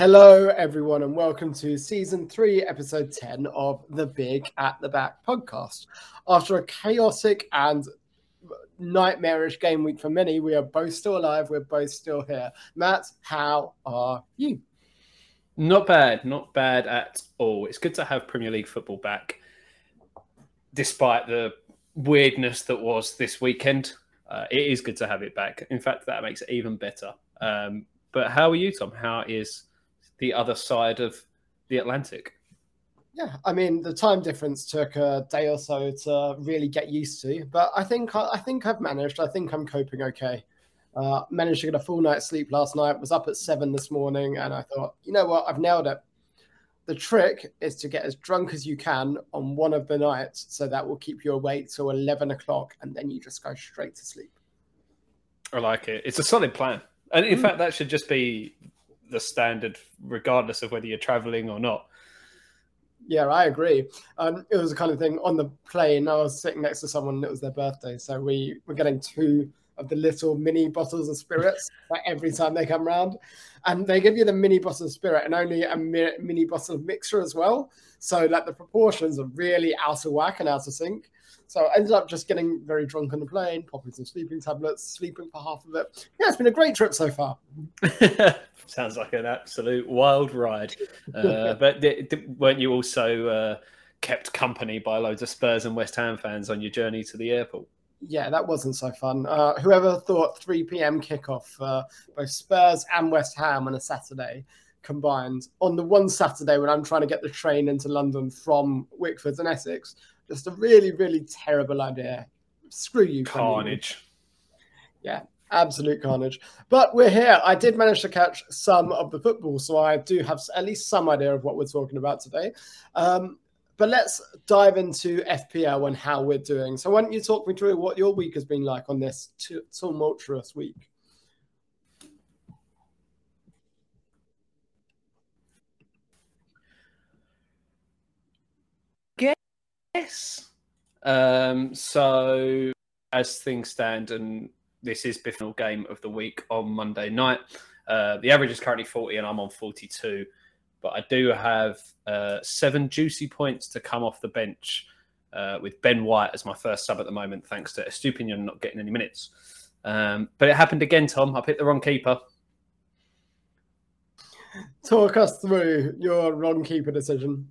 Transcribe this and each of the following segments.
Hello, everyone, and welcome to season three, episode 10 of the Big at the Back podcast. After a chaotic and nightmarish game week for many, we are both still alive. We're both still here. Matt, how are you? Not bad, not bad at all. It's good to have Premier League football back, despite the weirdness that was this weekend. Uh, it is good to have it back. In fact, that makes it even better. Um, but how are you, Tom? How is the other side of the Atlantic. Yeah, I mean the time difference took a day or so to really get used to, but I think I think I've managed. I think I'm coping okay. Uh, managed to get a full night's sleep last night. Was up at seven this morning, and I thought, you know what, I've nailed it. The trick is to get as drunk as you can on one of the nights, so that will keep you awake till eleven o'clock, and then you just go straight to sleep. I like it. It's a solid plan, and in mm. fact, that should just be the standard, regardless of whether you're traveling or not. Yeah, I agree. Um, it was the kind of thing on the plane. I was sitting next to someone, and it was their birthday, so we were getting two of the little mini bottles of spirits like every time they come around, and they give you the mini bottle of spirit and only a mini bottle of mixture as well. So like the proportions are really out of whack and out of sync. So I ended up just getting very drunk on the plane, popping some sleeping tablets, sleeping for half of it. Yeah, it's been a great trip so far. Sounds like an absolute wild ride. Uh, but weren't you also uh, kept company by loads of Spurs and West Ham fans on your journey to the airport? Yeah, that wasn't so fun. Uh, whoever thought 3 p.m. kickoff for both Spurs and West Ham on a Saturday combined on the one Saturday when I'm trying to get the train into London from Wickford and Essex just a really, really terrible idea. Screw you, carnage. Yeah, absolute carnage. But we're here. I did manage to catch some of the football, so I do have at least some idea of what we're talking about today. Um, but let's dive into FPL and how we're doing. So, why don't you talk me through what your week has been like on this tumultuous week? Yes. Um, so as things stand, and this is the final game of the week on Monday night. Uh, the average is currently 40, and I'm on 42. But I do have uh, seven juicy points to come off the bench uh, with Ben White as my first sub at the moment, thanks to Estupiñán not getting any minutes. Um, but it happened again, Tom. I picked the wrong keeper. Talk us through your wrong keeper decision.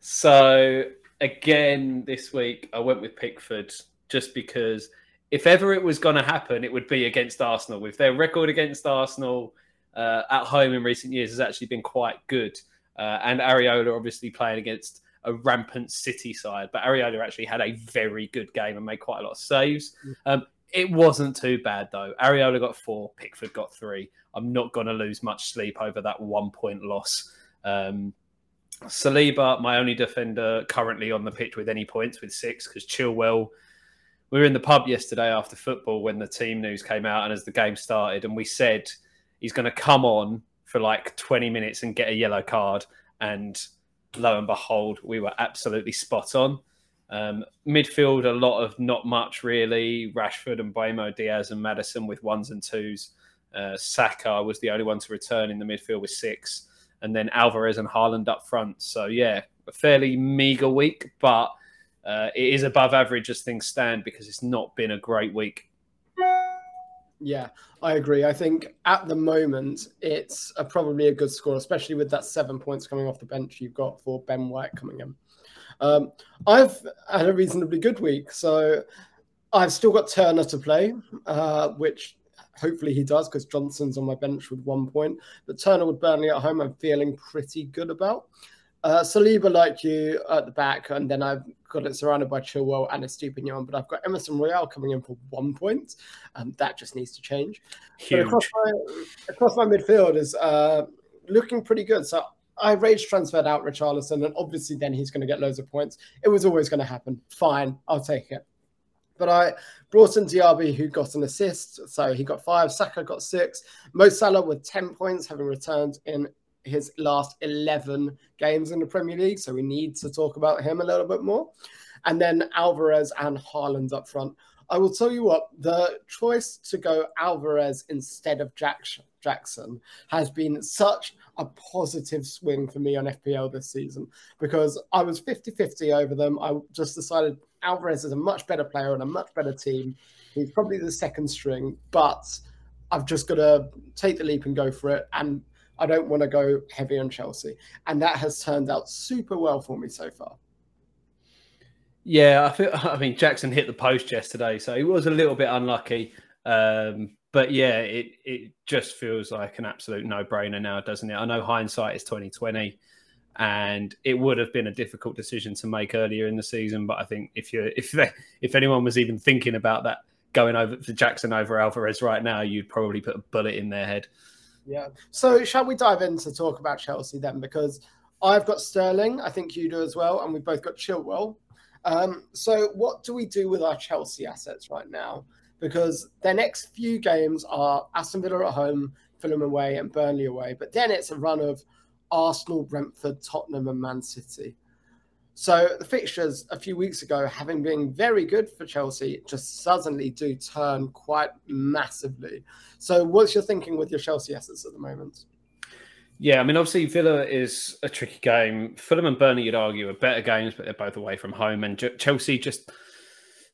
So again this week, I went with Pickford just because if ever it was going to happen, it would be against Arsenal. With their record against Arsenal uh, at home in recent years has actually been quite good. Uh, and Areola obviously playing against a rampant City side, but Areola actually had a very good game and made quite a lot of saves. Mm. Um, it wasn't too bad though. Areola got four, Pickford got three. I'm not going to lose much sleep over that one point loss. Um, Saliba, my only defender currently on the pitch with any points with six because Chilwell. We were in the pub yesterday after football when the team news came out and as the game started, and we said he's going to come on for like 20 minutes and get a yellow card. And lo and behold, we were absolutely spot on. Um, midfield, a lot of not much really. Rashford and Bremo, Diaz and Maddison with ones and twos. Uh, Saka was the only one to return in the midfield with six and then Alvarez and Haaland up front. So yeah, a fairly meager week, but uh, it is above average as things stand because it's not been a great week. Yeah, I agree. I think at the moment it's a, probably a good score, especially with that seven points coming off the bench you've got for Ben White coming in. Um, I've had a reasonably good week, so I've still got Turner to play, uh, which Hopefully he does because Johnson's on my bench with one point. But Turner with Burnley at home, I'm feeling pretty good about. Uh, Saliba, like you, at the back, and then I've got it surrounded by Chilwell and a Estupiñán, but I've got Emerson Royal coming in for one point. Um, that just needs to change. Across my, across my midfield is uh, looking pretty good. So I rage transferred out Richarlison, and obviously then he's going to get loads of points. It was always going to happen. Fine, I'll take it. But I brought in Diaby, who got an assist. So he got five. Saka got six. Mo Salah with 10 points, having returned in his last 11 games in the Premier League. So we need to talk about him a little bit more. And then Alvarez and Haaland up front. I will tell you what, the choice to go Alvarez instead of Jackson has been such a positive swing for me on FPL this season because I was 50 50 over them. I just decided Alvarez is a much better player and a much better team. He's probably the second string, but I've just got to take the leap and go for it. And I don't want to go heavy on Chelsea. And that has turned out super well for me so far. Yeah, I feel. I mean, Jackson hit the post yesterday, so he was a little bit unlucky. Um, but yeah, it it just feels like an absolute no brainer now, doesn't it? I know hindsight is twenty twenty, and it would have been a difficult decision to make earlier in the season. But I think if you if they, if anyone was even thinking about that going over for Jackson over Alvarez right now, you'd probably put a bullet in their head. Yeah. So shall we dive in to talk about Chelsea then? Because I've got Sterling, I think you do as well, and we've both got Chilwell. Um, so what do we do with our Chelsea assets right now? Because their next few games are Aston Villa at home, Fulham away, and Burnley away. But then it's a run of Arsenal, Brentford, Tottenham, and Man City. So the fixtures a few weeks ago, having been very good for Chelsea, just suddenly do turn quite massively. So what's your thinking with your Chelsea assets at the moment? Yeah, I mean, obviously Villa is a tricky game. Fulham and Burnley, you'd argue, are better games, but they're both away from home. And Chelsea just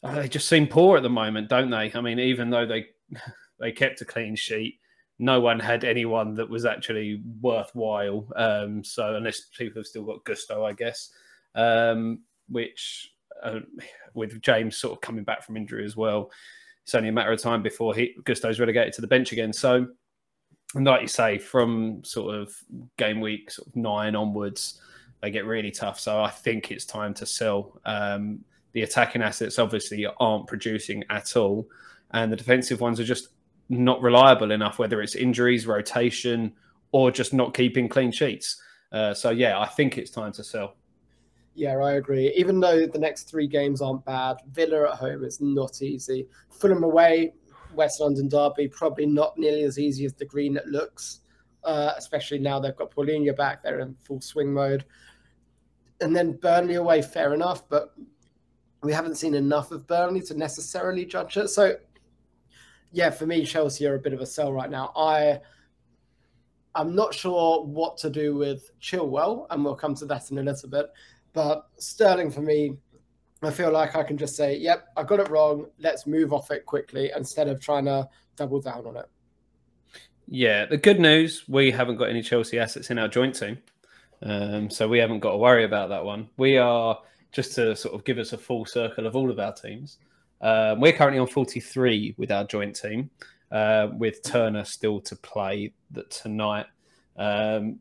oh, they just seem poor at the moment, don't they? I mean, even though they they kept a clean sheet, no one had anyone that was actually worthwhile. Um, so unless people have still got Gusto, I guess um, which uh, with James sort of coming back from injury as well, it's only a matter of time before he, Gusto's relegated to the bench again. So, and like you say, from sort of game week sort of nine onwards, they get really tough. So I think it's time to sell. Um, the attacking assets obviously aren't producing at all, and the defensive ones are just not reliable enough. Whether it's injuries, rotation, or just not keeping clean sheets. Uh, so yeah, I think it's time to sell. Yeah, I agree. Even though the next three games aren't bad, Villa at home is not easy. Fulham away, West London derby, probably not nearly as easy as the green it looks. Uh, especially now they've got Palhinha back, they're in full swing mode. And then Burnley away, fair enough, but we haven't seen enough of Burnley to necessarily judge it. So, yeah, for me, Chelsea are a bit of a sell right now. I I'm not sure what to do with Chilwell, and we'll come to that in a little bit. But Sterling for me, I feel like I can just say, yep, I got it wrong. Let's move off it quickly instead of trying to double down on it. Yeah, the good news we haven't got any Chelsea assets in our joint team. Um, so we haven't got to worry about that one. We are just to sort of give us a full circle of all of our teams. Um, we're currently on 43 with our joint team, uh, with Turner still to play tonight. Um,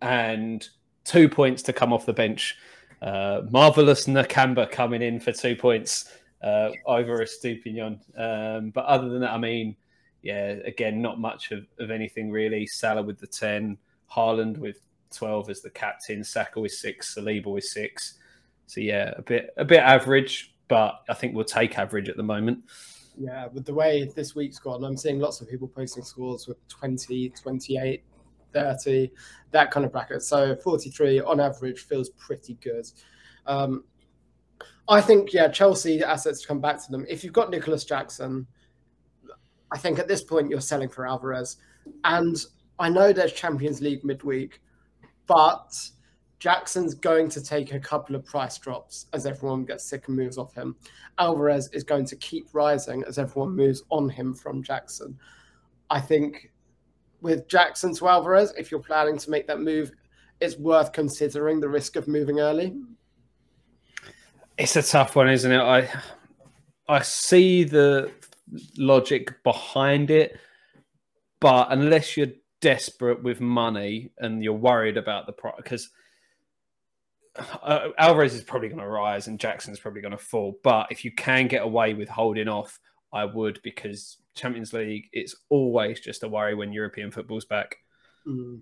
and two points to come off the bench uh, Marvelous Nakamba coming in for two points uh, over Estupiñán. Um, but other than that, I mean, yeah, again, not much of, of anything really. Salah with the 10, Haaland with 12 as the captain, Saka with six, Saliba with six. So yeah, a bit a bit average, but I think we'll take average at the moment. Yeah, with the way this week's gone, I'm seeing lots of people posting scores with 20, 28, 30, that kind of bracket. So 43 on average feels pretty good. Um, I think, yeah, Chelsea assets to come back to them. If you've got Nicholas Jackson, I think at this point you're selling for Alvarez. And I know there's Champions League midweek, but Jackson's going to take a couple of price drops as everyone gets sick and moves off him. Alvarez is going to keep rising as everyone moves on him from Jackson. I think with Jackson to Alvarez, if you're planning to make that move, it's worth considering the risk of moving early. It's a tough one, isn't it? I I see the logic behind it, but unless you're desperate with money and you're worried about the price, because uh, Alvarez is probably going to rise and Jackson's probably going to fall. But if you can get away with holding off, I would because Champions League, it's always just a worry when European football's back. Mm.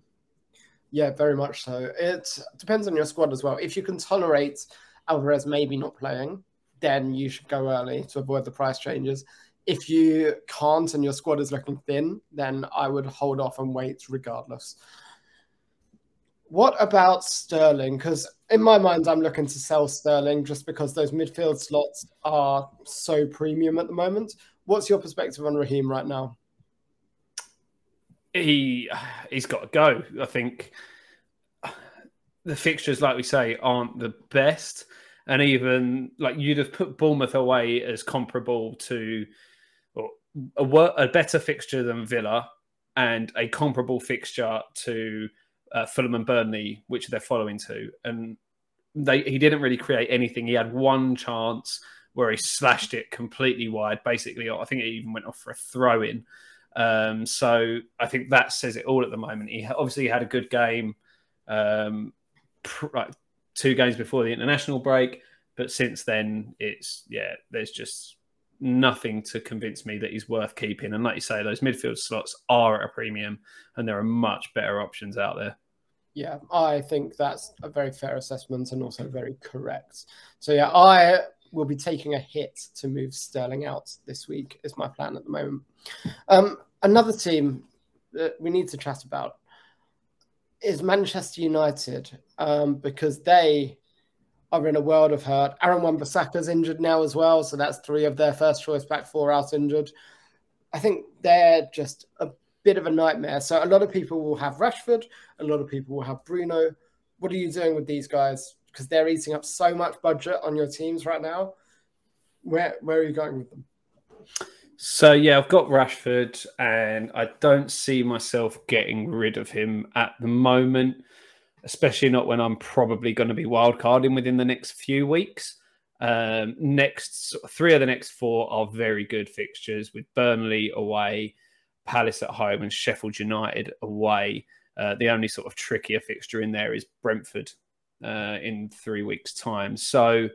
Yeah, very much so. It depends on your squad as well. If you can tolerate Alvarez maybe not playing, then you should go early to avoid the price changes. If you can't and your squad is looking thin, then I would hold off and wait regardless. What about Sterling? Because in my mind, I'm looking to sell Sterling just because those midfield slots are so premium at the moment. What's your perspective on Raheem right now? He he's got to go. I think the fixtures, like we say, aren't the best, and even like you'd have put Bournemouth away as comparable to a, a better fixture than Villa and a comparable fixture to uh, Fulham and Burnley, which they're following to, and they he didn't really create anything. He had one chance where he slashed it completely wide. Basically, I think it even went off for a throw in. Um, so I think that says it all at the moment. He obviously had a good game, um, pr- like two games before the international break, but since then it's yeah, there's just nothing to convince me that he's worth keeping. And like you say, those midfield slots are at a premium, and there are much better options out there. Yeah, I think that's a very fair assessment and also very correct. So yeah, I will be taking a hit to move Sterling out this week. Is my plan at the moment. Um, another team that we need to chat about is Manchester United um, because they are in a world of hurt. Aaron Wan-Bissaka's injured now as well, so that's three of their first choice back four out injured. I think they're just a bit of a nightmare. So a lot of people will have Rashford, a lot of people will have Bruno. What are you doing with these guys? Because they're eating up so much budget on your teams right now. Where where are you going with them? So yeah, I've got Rashford, and I don't see myself getting rid of him at the moment especially not when I'm probably going to be wildcarding within the next few weeks. Um, next three of the next four are very good fixtures with Burnley away, Palace at home, and Sheffield United away. Uh, the only sort of trickier fixture in there is Brentford uh, in three weeks' time. So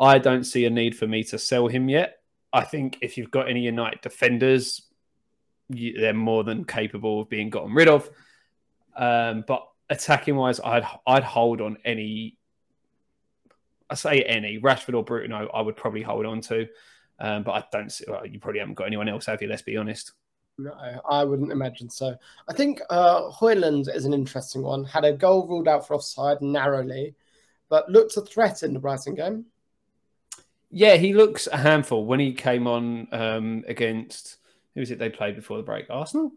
I don't see a need for me to sell him yet. I think if you've got any United defenders, you, they're more than capable of being gotten rid of. Um, but attacking wise, I'd I'd hold on any. I say any Rashford or Bruno, I would probably hold on to, um, but I don't. See, well, you probably haven't got anyone else, have you? Let's be honest. No, I wouldn't imagine so. I think uh, Højlund is an interesting one. Had a goal ruled out for offside narrowly, but looked a threat in the Brighton game. Yeah, he looks a handful when he came on um, against who was it they played before the break? Arsenal.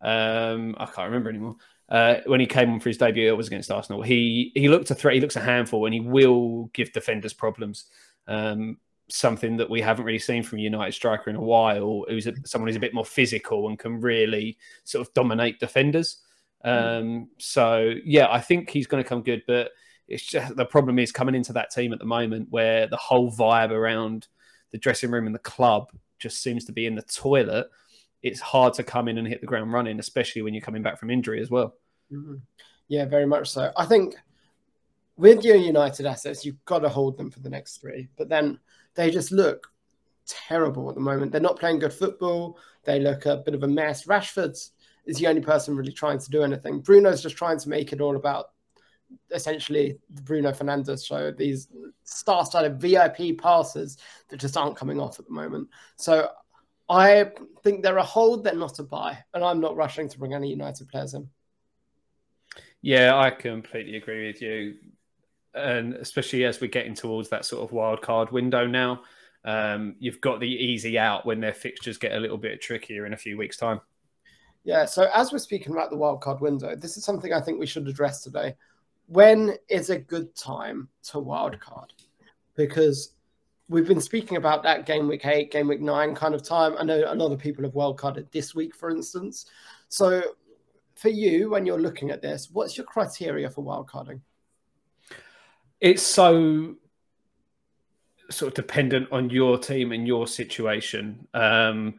Um, I can't remember anymore uh, when he came on for his debut, it was against Arsenal. He he looked a threat. He looks a handful, and he will give defenders problems. Um, something that we haven't really seen from United striker in a while. Who's a, someone who's a bit more physical and can really sort of dominate defenders. Um, so yeah, I think he's going to come good, but it's just the problem is coming into that team at the moment where the whole vibe around the dressing room and the club just seems to be in the toilet. It's hard to come in and hit the ground running, especially when you're coming back from injury as well. Mm-hmm. Yeah, very much so. I think with your United assets, you've got to hold them for the next three. But then they just look terrible at the moment. They're not playing good football. They look a bit of a mess. Rashford's is the only person really trying to do anything. Bruno's just trying to make it all about essentially the Bruno Fernandes show. These star-studded VIP passes that just aren't coming off at the moment. So I think they're a hold, they're not a buy, and I'm not rushing to bring any United players in. Yeah, I completely agree with you. And especially as we're getting towards that sort of wild card window now, um, you've got the easy out when their fixtures get a little bit trickier in a few weeks' time. Yeah, so as we're speaking about the wild card window, this is something I think we should address today. When is a good time to wild card? Because we've been speaking about that game week eight, game week nine kind of time. I know a lot of people have wild carded this week, for instance. So for you when you're looking at this, what's your criteria for wildcarding? It's so sort of dependent on your team and your situation. Um,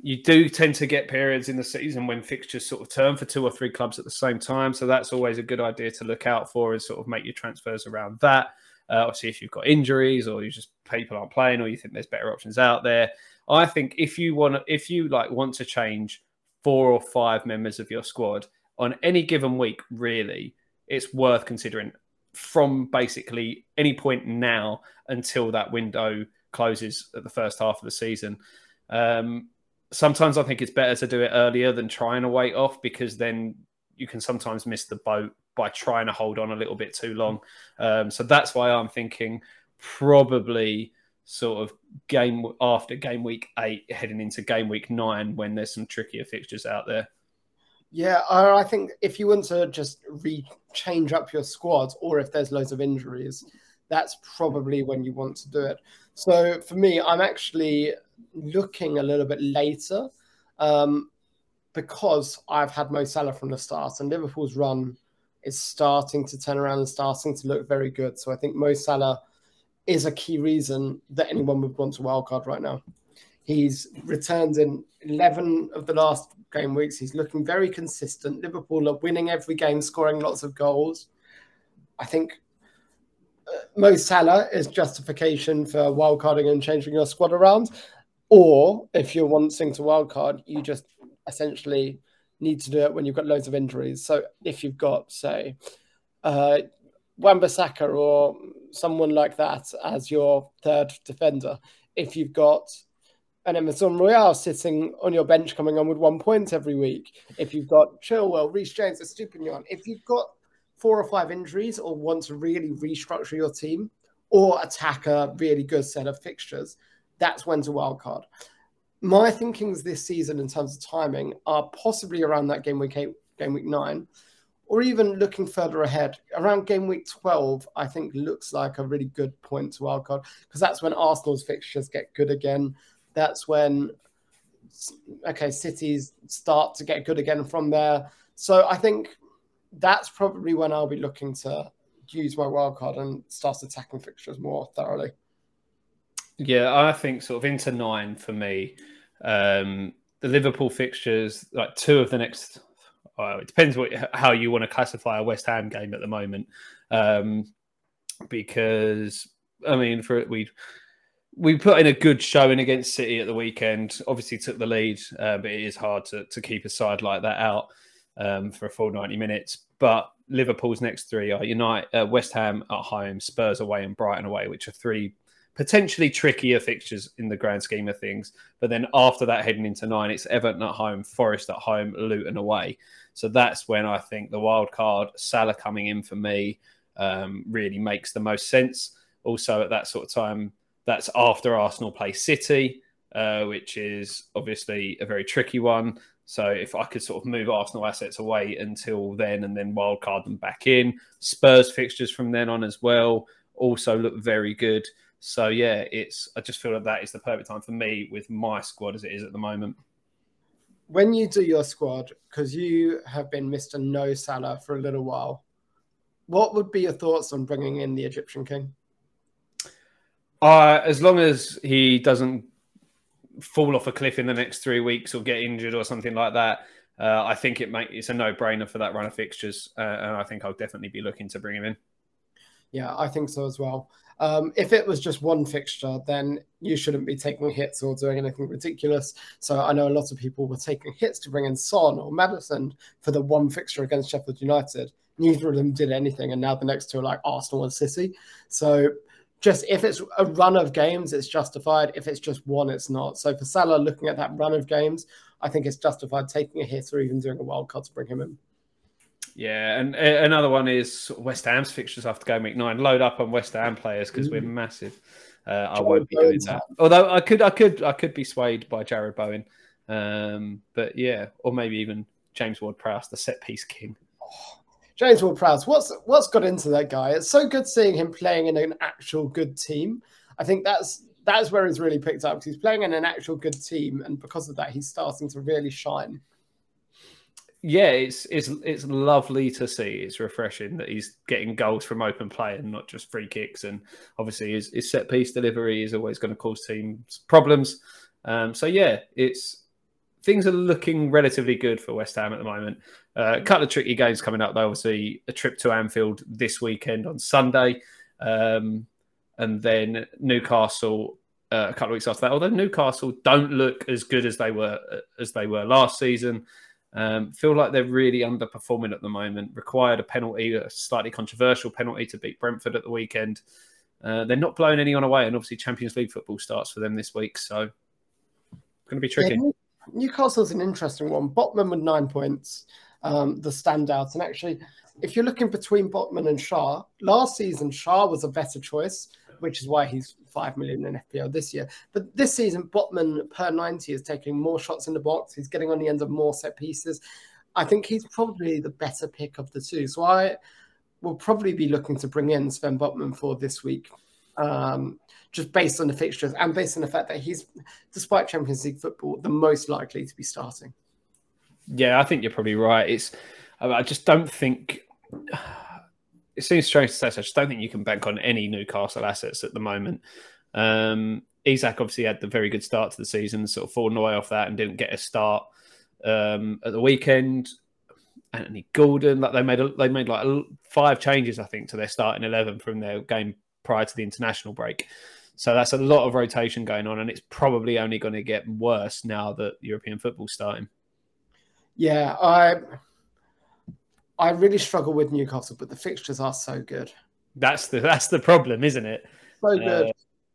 you do tend to get periods in the season when fixtures sort of turn for two or three clubs at the same time. So that's always a good idea to look out for and sort of make your transfers around that. Uh, obviously, if you've got injuries or you just people aren't playing or you think there's better options out there, I think if you want, if you like want to change four or five members of your squad on any given week, really, it's worth considering from basically any point now until that window closes at the first half of the season. Um, sometimes I think it's better to do it earlier than trying to wait off because then you can sometimes miss the boat by trying to hold on a little bit too long. Um, so that's why I'm thinking probably sort of game after game week eight, heading into game week nine, when there's some trickier fixtures out there. Yeah, I think if you want to just re change up your squad, or if there's loads of injuries, that's probably when you want to do it. So for me, I'm actually looking a little bit later um, because I've had Mo Salah from the start, and Liverpool's run is starting to turn around and starting to look very good. So I think Mo Salah is a key reason that anyone would want to wildcard right now. He's returned in 11 of the last game weeks. He's looking very consistent. Liverpool are winning every game, scoring lots of goals. I think uh, Mo Salah is justification for wildcarding and changing your squad around. Or if you're wanting to wildcard, you just essentially need to do it when you've got loads of injuries. So if you've got, say, uh, Wan-Bissaka or someone like that as your third defender, if you've got an Emerson Royal sitting on your bench coming on with one point every week, if you've got Chilwell, Reece James, Estupiñán, if you've got four or five injuries or want to really restructure your team or attack a really good set of fixtures, that's when to wildcard. My thinkings this season in terms of timing are possibly around that game week eight, game week nine, or even looking further ahead around game week 12. I think looks like a really good point to wildcard because that's when Arsenal's fixtures get good again. That's when okay, cities start to get good again from there. So I think that's probably when I'll be looking to use my wildcard and start attacking fixtures more thoroughly. Yeah, I think sort of into nine for me. Um, the Liverpool fixtures, like two of the next, uh, it depends what how you want to classify a West Ham game at the moment, um, because I mean, for we we put in a good showing against City at the weekend. Obviously, took the lead, uh, but it is hard to to keep a side like that out um, for a full ninety minutes. But Liverpool's next three are United, uh, West Ham at home, Spurs away, and Brighton away, which are three potentially trickier fixtures in the grand scheme of things. But then after that, heading into nine, it's Everton at home, Forest at home, Luton away. So that's when I think the wild card, Salah coming in for me, um, really makes the most sense. Also, at that sort of time, that's after Arsenal play City, uh, which is obviously a very tricky one. So if I could sort of move Arsenal assets away until then and then wildcard them back in, Spurs fixtures from then on as well also look very good. So yeah, it's I just feel that that is the perfect time for me with my squad as it is at the moment. When you do your squad, because you have been Mr. No Salah for a little while, what would be your thoughts on bringing in the Egyptian king? Uh, as long as he doesn't fall off a cliff in the next three weeks or get injured or something like that, uh, I think it make, it's a no-brainer for that run of fixtures, uh, and I think I'll definitely be looking to bring him in. Yeah, I think so as well. Um, if it was just one fixture, then you shouldn't be taking hits or doing anything ridiculous. So I know a lot of people were taking hits to bring in Son or Maddison for the one fixture against Sheffield United. Neither of them did anything, and now the next two are like Arsenal and City. So just if it's a run of games, it's justified. If it's just one, it's not. So for Salah, looking at that run of games, I think it's justified taking a hit or even doing a wild card to bring him in. Yeah, and uh, another one is West Ham's fixtures after game week nine. Load up on West Ham players because we're mm. massive. Uh, I won't be doing that. Although I could, I could, I could be swayed by Jarrod Bowen. Um, but yeah, or maybe even James Ward-Prowse, the set piece king. Oh, James Ward-Prowse, what's what's got into that guy? It's so good seeing him playing in an actual good team. I think that's that's where he's really picked up because he's playing in an actual good team, and because of that, he's starting to really shine yeah, it's it's it's lovely to see. It's refreshing that he's getting goals from open play and not just free kicks. And obviously, his, his set piece delivery is always going to cause teams problems. Um, so yeah, it's things are looking relatively good for West Ham at the moment. Uh, a couple of tricky games coming up though. Obviously, a trip to Anfield this weekend on Sunday, um, and then Newcastle uh, a couple of weeks after that. Although Newcastle don't look as good as they were as they were last season. Um, feel like they're really underperforming at the moment. Required a penalty, a slightly controversial penalty to beat Brentford at the weekend. Uh, they're not blowing anyone away, and obviously Champions League football starts for them this week, so going to be tricky. Yeah, Newcastle's an interesting one. Botman with nine points. um, the standout. And actually, if you're looking between Botman and Schär, last season Schär was a better choice, which is why he's five million in FPL this year. But this season, Botman per 90 is taking more shots in the box. He's getting on the end of more set pieces. I think he's probably the better pick of the two. So I will probably be looking to bring in Sven Botman for this week. Um, just based on the fixtures and based on the fact that he's, despite Champions League football, the most likely to be starting. Yeah, I think you're probably right. It's I just don't think it seems strange to say. So I just don't think you can bank on any Newcastle assets at the moment. Um, Isak obviously had the very good start to the season, sort of fallen away off that and didn't get a start um, at the weekend. Anthony Gordon, like they made a, they made like five changes, I think, to their starting eleven from their game prior to the international break. So that's a lot of rotation going on, and it's probably only going to get worse now that European football's starting. Yeah, I I really struggle with Newcastle, but the fixtures are so good. That's the that's the problem, isn't it? So good. Uh,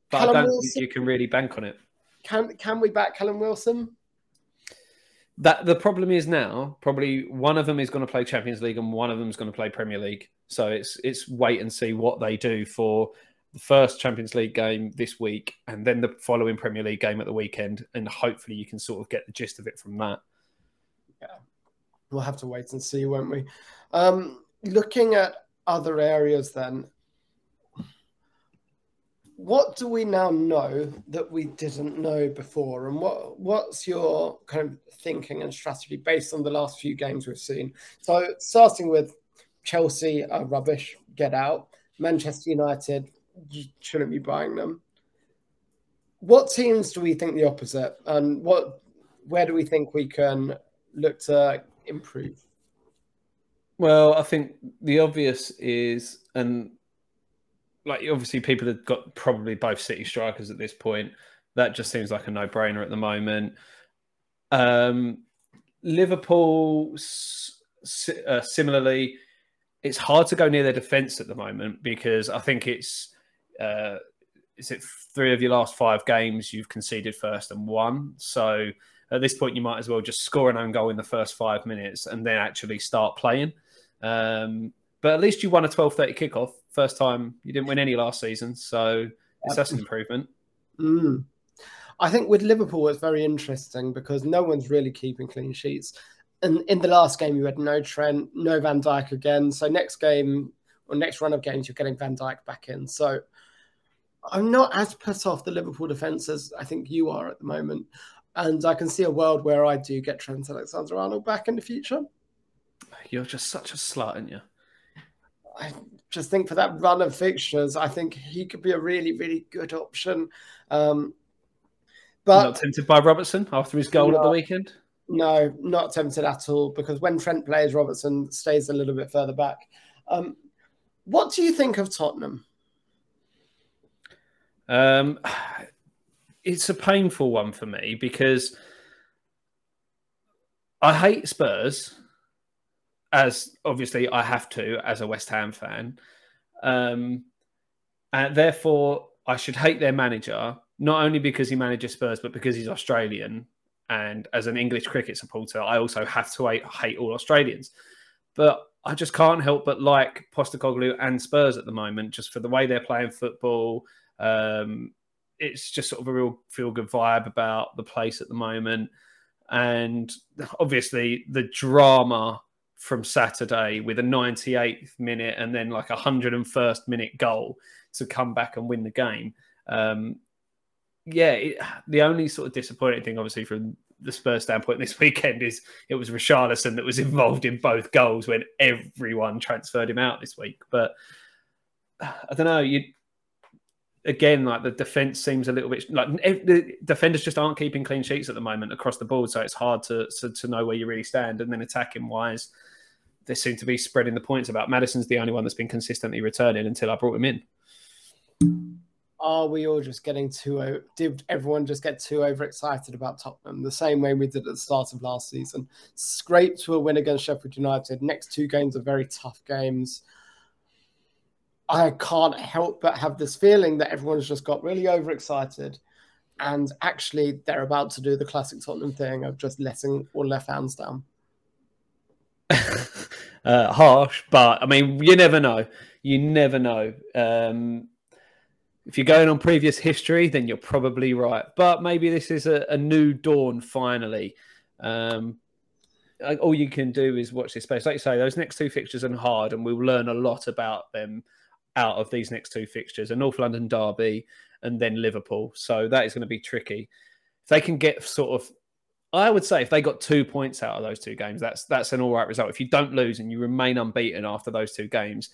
but Callum I don't Wilson, think you can really bank on it. Can can we back Callum Wilson? That the problem is now probably one of them is going to play Champions League and one of them is going to play Premier League. So it's it's wait and see what they do for the first Champions League game this week and then the following Premier League game at the weekend, and hopefully you can sort of get the gist of it from that. Yeah, we'll have to wait and see, won't we? Um, looking at other areas, then, what do we now know that we didn't know before, and what what's your kind of thinking and strategy based on the last few games we've seen? So, starting with Chelsea are rubbish, get out. Manchester United, you shouldn't be buying them. What teams do we think the opposite, and what where do we think we can look to improve? Well, I think the obvious is, and like obviously people have got probably both City strikers at this point. That just seems like a no-brainer at the moment. Um, Liverpool, uh, similarly, it's hard to go near their defence at the moment because I think it's uh, is it three of your last five games you've conceded first and won. So at this point, you might as well just score an own goal in the first five minutes and then actually start playing. Um, but at least you won a 12:30 kickoff. First time you didn't win any last season, so it's that's an improvement. Mm. I think with Liverpool, it's very interesting because no one's really keeping clean sheets. And in the last game, you had no Trent, no Van Dijk again. So next game or next run of games, you're getting Van Dijk back in. So I'm not as put off the Liverpool defence as I think you are at the moment. And I can see a world where I do get Trent Alexander Arnold back in the future. You're just such a slut, aren't you? I just think for that run of fixtures, I think he could be a really, really good option. Um, but not tempted by Robertson after his goal no, at the weekend. No, not tempted at all. Because when Trent plays, Robertson stays a little bit further back. Um, what do you think of Tottenham? Um, it's a painful one for me because I hate Spurs as obviously I have to as a West Ham fan. Um, and therefore, I should hate their manager, not only because he manages Spurs, but because he's Australian. And as an English cricket supporter, I also have to hate, hate all Australians. But I just can't help but like Postecoglou and Spurs at the moment, just for the way they're playing football. Um, it's just sort of a real feel good vibe about the place at the moment. And obviously, the drama from Saturday with a 98th minute and then like a 101st minute goal to come back and win the game. Um, yeah, it, the only sort of disappointing thing, obviously, from the Spurs standpoint this weekend is it was Richarlison that was involved in both goals when everyone transferred him out this week. But I don't know. You again, like the defense seems a little bit like the defenders just aren't keeping clean sheets at the moment across the board, so it's hard to to, to know where you really stand. And then attacking wise, they seem to be spreading the points about. Maddison's the only one that's been consistently returning until I brought him in. Are we all just getting too? Did everyone just get too overexcited about Tottenham? The same way we did at the start of last season. Scraped to a win against Sheffield United. Next two games are very tough games. I can't help but have this feeling that everyone's just got really overexcited. And actually, they're about to do the classic Tottenham thing of just letting all their fans down. uh, harsh, but I mean, you never know. You never know. Um, if you're going on previous history, then you're probably right. But maybe this is a, a new dawn finally. Um, all you can do is watch this space. Like you say, those next two fixtures are hard, and we'll learn a lot about them out of these next two fixtures a North London Derby and then Liverpool. So that is going to be tricky. If they can get sort of, I would say if they got two points out of those two games, that's that's an all right result. If you don't lose and you remain unbeaten after those two games,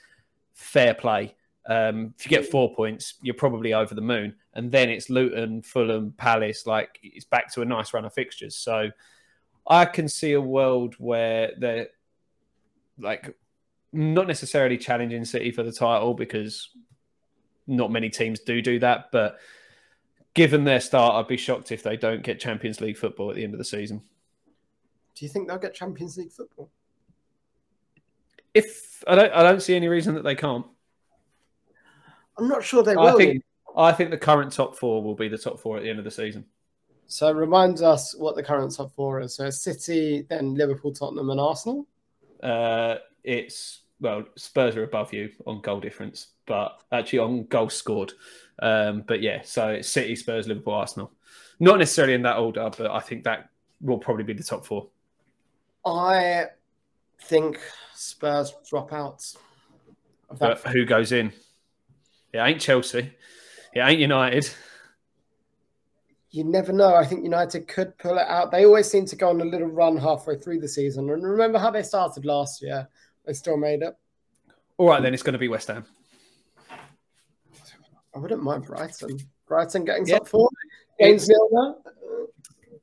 fair play. Um, if you get four points, you're probably over the moon. And then it's Luton, Fulham, Palace. Like it's back to a nice run of fixtures. So I can see a world where they're like not necessarily challenging City for the title because not many teams do do that. But given their start, I'd be shocked if they don't get Champions League football at the end of the season. Do you think they'll get Champions League football? If I don't, I don't see any reason that they can't. I'm not sure they will. I think, I think the current top four will be the top four at the end of the season. So remind us what the current top four is. So City, then Liverpool, Tottenham, and Arsenal. Uh, it's well, Spurs are above you on goal difference, but actually on goals scored. Um, but yeah, so it's City, Spurs, Liverpool, Arsenal. Not necessarily in that order, but I think that will probably be the top four. I think Spurs drop out. But who goes in? It ain't Chelsea. It ain't United. You never know. I think United could pull it out. They always seem to go on a little run halfway through the season. And remember how they started last year? They still made it. All right, then it's going to be West Ham. I wouldn't mind Brighton. Brighton getting top four. Games nil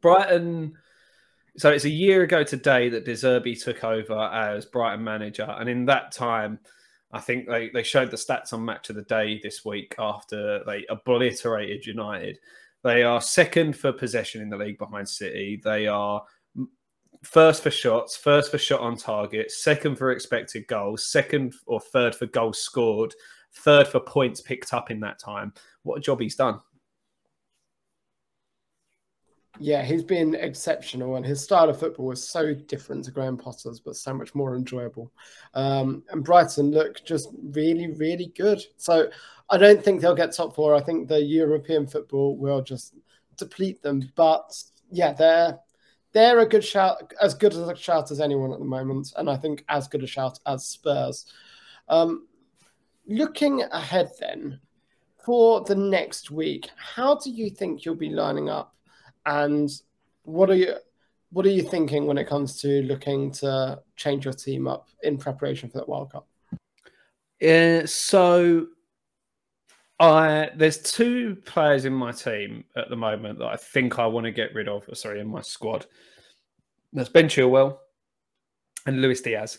Brighton. So it's a year ago today that De Zerbi took over as Brighton manager, and in that time, I think they, they showed the stats on Match of the Day this week after they obliterated United. They are second for possession in the league behind City. They are first for shots, first for shot on target, second for expected goals, second or third for goals scored, third for points picked up in that time. What a job he's done. Yeah, he's been exceptional, and his style of football was so different to Graham Potter's, but so much more enjoyable. Um, and Brighton look just really, really good. So I don't think they'll get top four. I think the European football will just deplete them. But yeah, they're they're a good shout, as good as a shout as anyone at the moment, and I think as good a shout as Spurs. Um, looking ahead, then for the next week, how do you think you'll be lining up? And what are you what are you thinking when it comes to looking to change your team up in preparation for that World Cup? Uh, so I there's two players in my team at the moment that I think I want to get rid of. Sorry, in my squad. That's Ben Chilwell and Luis Diaz.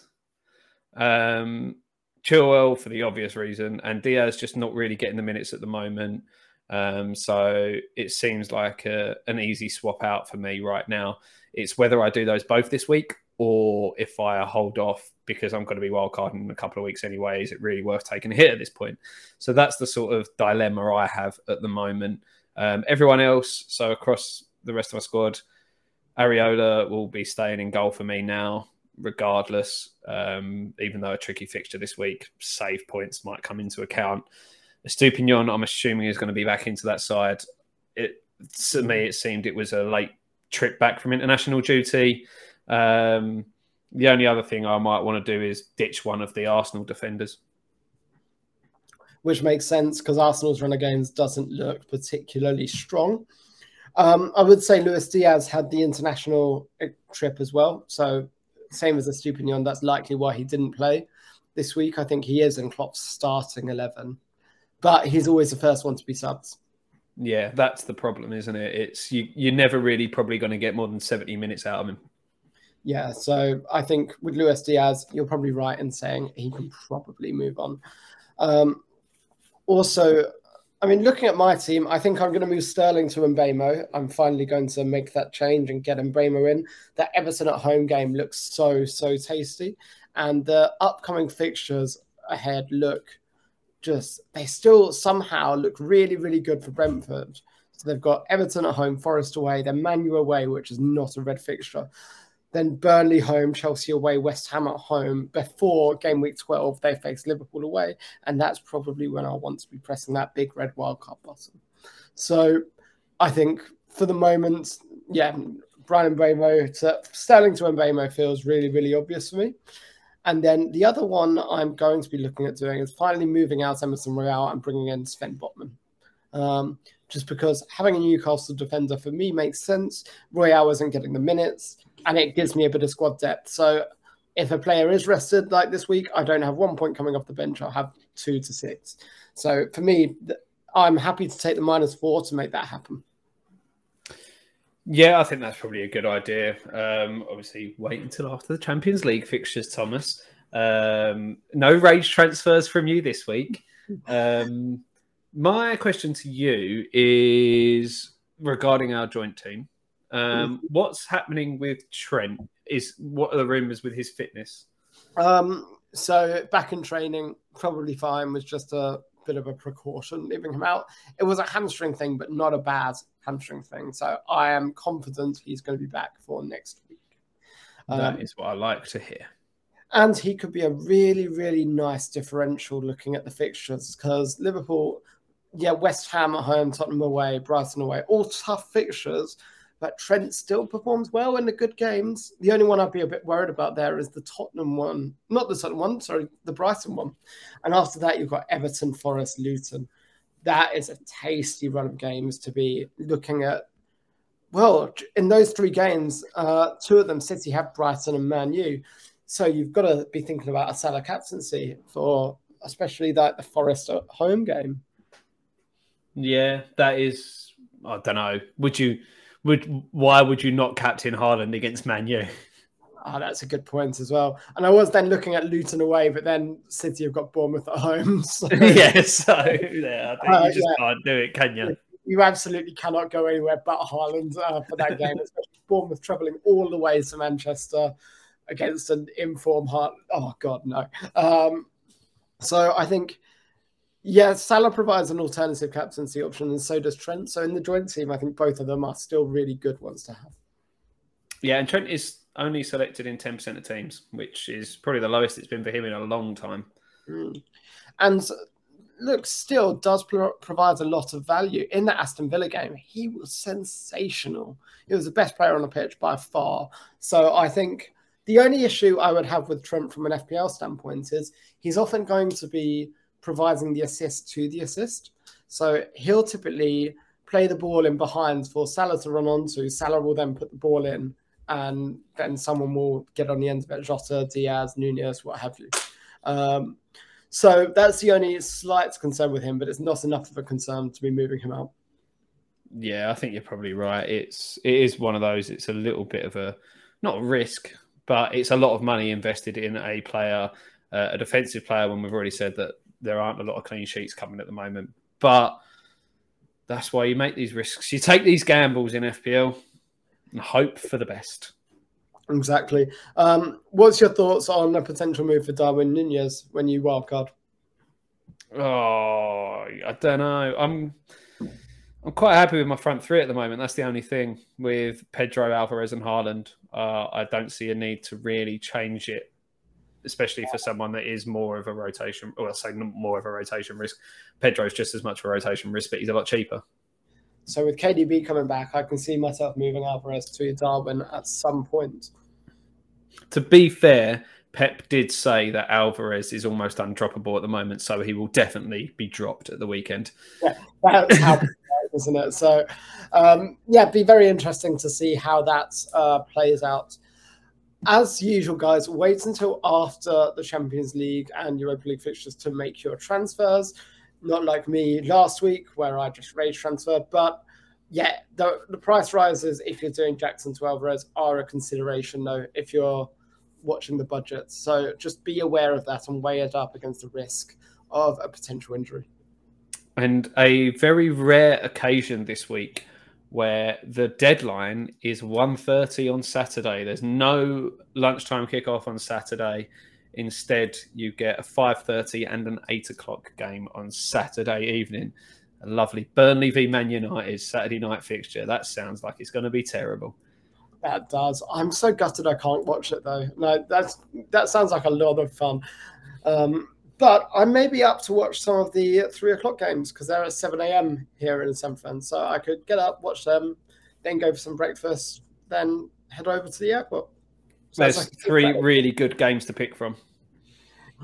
Um, Chilwell for the obvious reason, and Diaz just not really getting the minutes at the moment. Um, so it seems like a, an easy swap out for me right now. It's whether I do those both this week or if I hold off because I'm going to be wildcarding in a couple of weeks anyway. Is it really worth taking a hit at this point? So that's the sort of dilemma I have at the moment. Um, everyone else, so across the rest of my squad, Areola will be staying in goal for me now, regardless. Um, even though a tricky fixture this week, save points might come into account. Estupiñán, I'm assuming, is going to be back into that side. It to me, it seemed it was a late trip back from international duty. Um, the only other thing I might want to do is ditch one of the Arsenal defenders. Which makes sense because Arsenal's run of games doesn't look particularly strong. Um, I would say Luis Diaz had the international trip as well. So, same as Estupiñán, that's likely why he didn't play this week. I think he is in Klopp's starting 11 but he's always the first one to be subbed. Yeah, that's the problem, isn't it? It's you. You're never really probably going to get more than seventy minutes out of him. Yeah, so I think with Luis Diaz, you're probably right in saying he can probably move on. Um, also, I mean, looking at my team, I think I'm going to move Sterling to Mbeumo. I'm finally going to make that change and get Mbeumo in. That Everton at home game looks so so tasty, and the upcoming fixtures ahead look just they still somehow look really, really good for Brentford. So they've got Everton at home, Forest away, then Manu away, which is not a red fixture. Then Burnley home, Chelsea away, West Ham at home. Before game week 12, they face Liverpool away. And that's probably when I want to be pressing that big red wildcard button. So I think for the moment, yeah, Bryan Mbeumo to Sterling to Mbeumo feels really, really obvious for me. And then the other one I'm going to be looking at doing is finally moving out Emerson Royal and bringing in Sven Botman. Um, just because having a Newcastle defender for me makes sense. Royal isn't getting the minutes, and it gives me a bit of squad depth. So if a player is rested like this week, I don't have one point coming off the bench. I'll have two to six. So for me, I'm happy to take the minus four to make that happen. Yeah, I think that's probably a good idea. Um, obviously, wait until after the Champions League fixtures, Thomas. Um, no rage transfers from you this week. Um, my question to you is regarding our joint team. Um, what's happening with Trent? Is what are the rumors with his fitness? Um, so back in training, probably fine. Was just a bit of a precaution leaving him out. It was a hamstring thing, but not a bad hamstring thing. So I am confident he's going to be back for next week. That um, is what I like to hear. And he could be a really, really nice differential looking at the fixtures because Liverpool, yeah, West Ham at home, Tottenham away, Brighton away, all tough fixtures. But Trent still performs well in the good games. The only one I'd be a bit worried about there is the Tottenham one, not the Tottenham one, sorry, the Brighton one. And after that, you've got Everton, Forest, Luton that is a tasty run of games to be looking at. Well, in those three games, uh, two of them City have Brighton and Man U. So you've got to be thinking about a Salah captaincy for especially that the Forest home game. Yeah, that is. I don't know. Would you? Would why would you not captain Haaland against Man U? Oh, that's a good point as well. And I was then looking at Luton away, but then City have got Bournemouth at home. So. yeah, so yeah, I think uh, you just yeah. can't do it, can you? You absolutely cannot go anywhere but Haaland uh, for that game, especially Bournemouth travelling all the way to Manchester against an informed Heart. Oh God, no. Um, so I think, yeah, Salah provides an alternative captaincy option, and so does Trent. So in the joint team, I think both of them are still really good ones to have. Yeah, and Trent is only selected in 10% of teams, which is probably the lowest it's been for him in a long time. Mm. And look, still does pro- provide a lot of value. In the Aston Villa game, he was sensational. He was the best player on the pitch by far. So I think the only issue I would have with Trent from an FPL standpoint is he's often going to be providing the assist to the assist. So he'll typically play the ball in behind for Salah to run onto. Salah will then put the ball in and then someone will get on the end of it, Jota, Diaz, Nunez, what have you. Um, so that's the only slight concern with him, but it's not enough of a concern to be moving him out. Yeah, I think you're probably right. It's it is one of those. It's a little bit of a not a risk, but it's a lot of money invested in a player, uh, a defensive player. When we've already said that there aren't a lot of clean sheets coming at the moment, but that's why you make these risks. You take these gambles in FPL and hope for the best. Exactly. Um, what's your thoughts on a potential move for Darwin Nunez when you wildcard? Oh, I don't know. I'm I'm quite happy with my front three at the moment. That's the only thing with Pedro Alvarez and Haaland. Uh, I don't see a need to really change it, especially for someone that is more of a rotation. Well, I'll say more of a rotation risk. Pedro's just as much of a rotation risk, but he's a lot cheaper. So with KDB coming back, I can see myself moving Alvarez to Darwin at some point. To be fair, Pep did say that Alvarez is almost undroppable at the moment, so he will definitely be dropped at the weekend. Yeah, that's how isn't it? So, um, yeah, be very interesting to see how that uh, plays out. As usual, guys, wait until after the Champions League and Europa League fixtures to make your transfers not like me last week where I just rage transfer. But yeah, the, the price rises if you're doing Jackson to Alvarez are a consideration though if you're watching the budget. So just be aware of that and weigh it up against the risk of a potential injury. And a very rare occasion this week where the deadline is 1.30 on Saturday. There's no lunchtime kickoff on Saturday. Instead, you get a 5.30 and an 8 o'clock game on Saturday evening. A lovely Burnley v Man United Saturday night fixture. That sounds like it's going to be terrible. That does. I'm so gutted I can't watch it though. No, that's that sounds like a lot of fun. Um, but I may be up to watch some of the three o'clock games because they're at 7 a.m. here in Fen. So I could get up, watch them, then go for some breakfast, then head over to the airport. So There's like three really good games to pick from.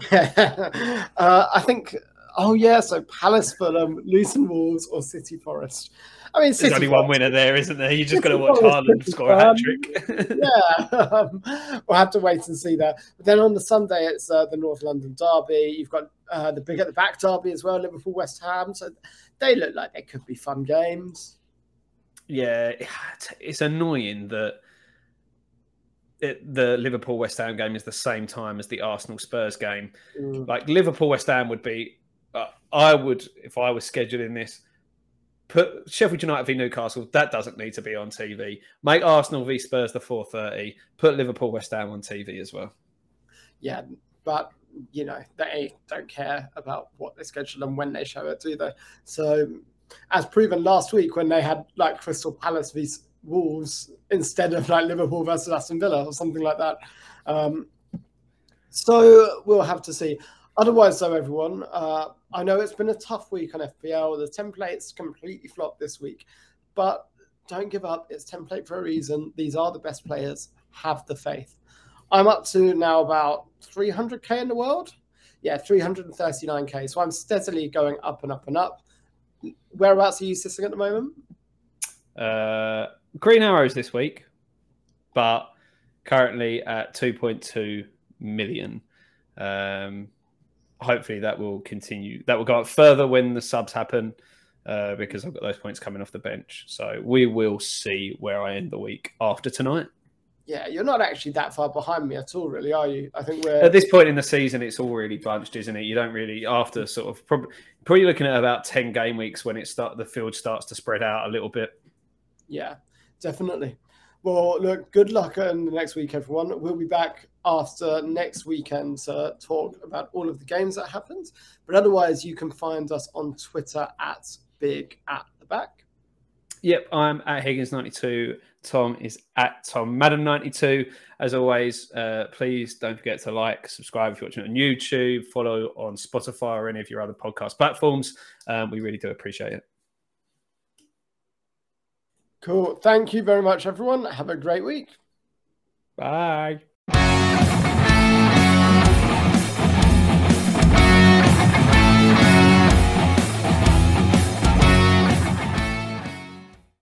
uh, I think, oh yeah, so Palace, Fulham, Luton Wolves, or City Forest. I mean, City there's only Forest. one winner there, isn't there? You just got to watch Haaland score a hat trick. yeah, um, we'll have to wait and see that. But then on the Sunday, it's uh, the North London derby. You've got uh, the big at the back derby as well, Liverpool West Ham. So they look like they could be fun games. Yeah, it's annoying that it, the Liverpool West Ham game is the same time as the Arsenal Spurs game. Mm. Like Liverpool West Ham would be, I would if I was scheduling this, put Sheffield United v Newcastle. That doesn't need to be on TV. Make Arsenal v Spurs the four thirty. Put Liverpool West Ham on TV as well. Yeah, but you know they don't care about what they schedule and when they show it, do they? So, as proven last week when they had like Crystal Palace v Wolves instead of like Liverpool versus Aston Villa or something like that. Um, so we'll have to see. Otherwise, though, everyone, uh, I know it's been a tough week on FPL. The templates completely flopped this week, but don't give up. It's template for a reason. These are the best players. Have the faith. I'm up to now about 300k in the world. Yeah, 339k. So I'm steadily going up and up and up. Whereabouts are you sitting at the moment? Uh, green arrows this week, but currently at 2.2 million. Um, hopefully that will continue. That will go up further when the subs happen uh, because I've got those points coming off the bench. So we will see where I end the week after tonight. Yeah, you're not actually that far behind me at all, really, are you? I think we're at this point in the season, it's all really bunched, isn't it? You don't really after sort of probably probably looking at about ten game weeks when it start the field starts to spread out a little bit. Yeah, definitely. Well, look, good luck in the next week, everyone. We'll be back after next weekend to talk about all of the games that happened. But otherwise, you can find us on Twitter at Big at the Back. Yep, I'm at Higgins92. Tom is at Tom Madden92. As always, uh, please don't forget to like, subscribe if you're watching on YouTube, follow on Spotify or any of your other podcast platforms. Um, we really do appreciate it. Cool. Thank you very much, everyone. Have a great week. Bye.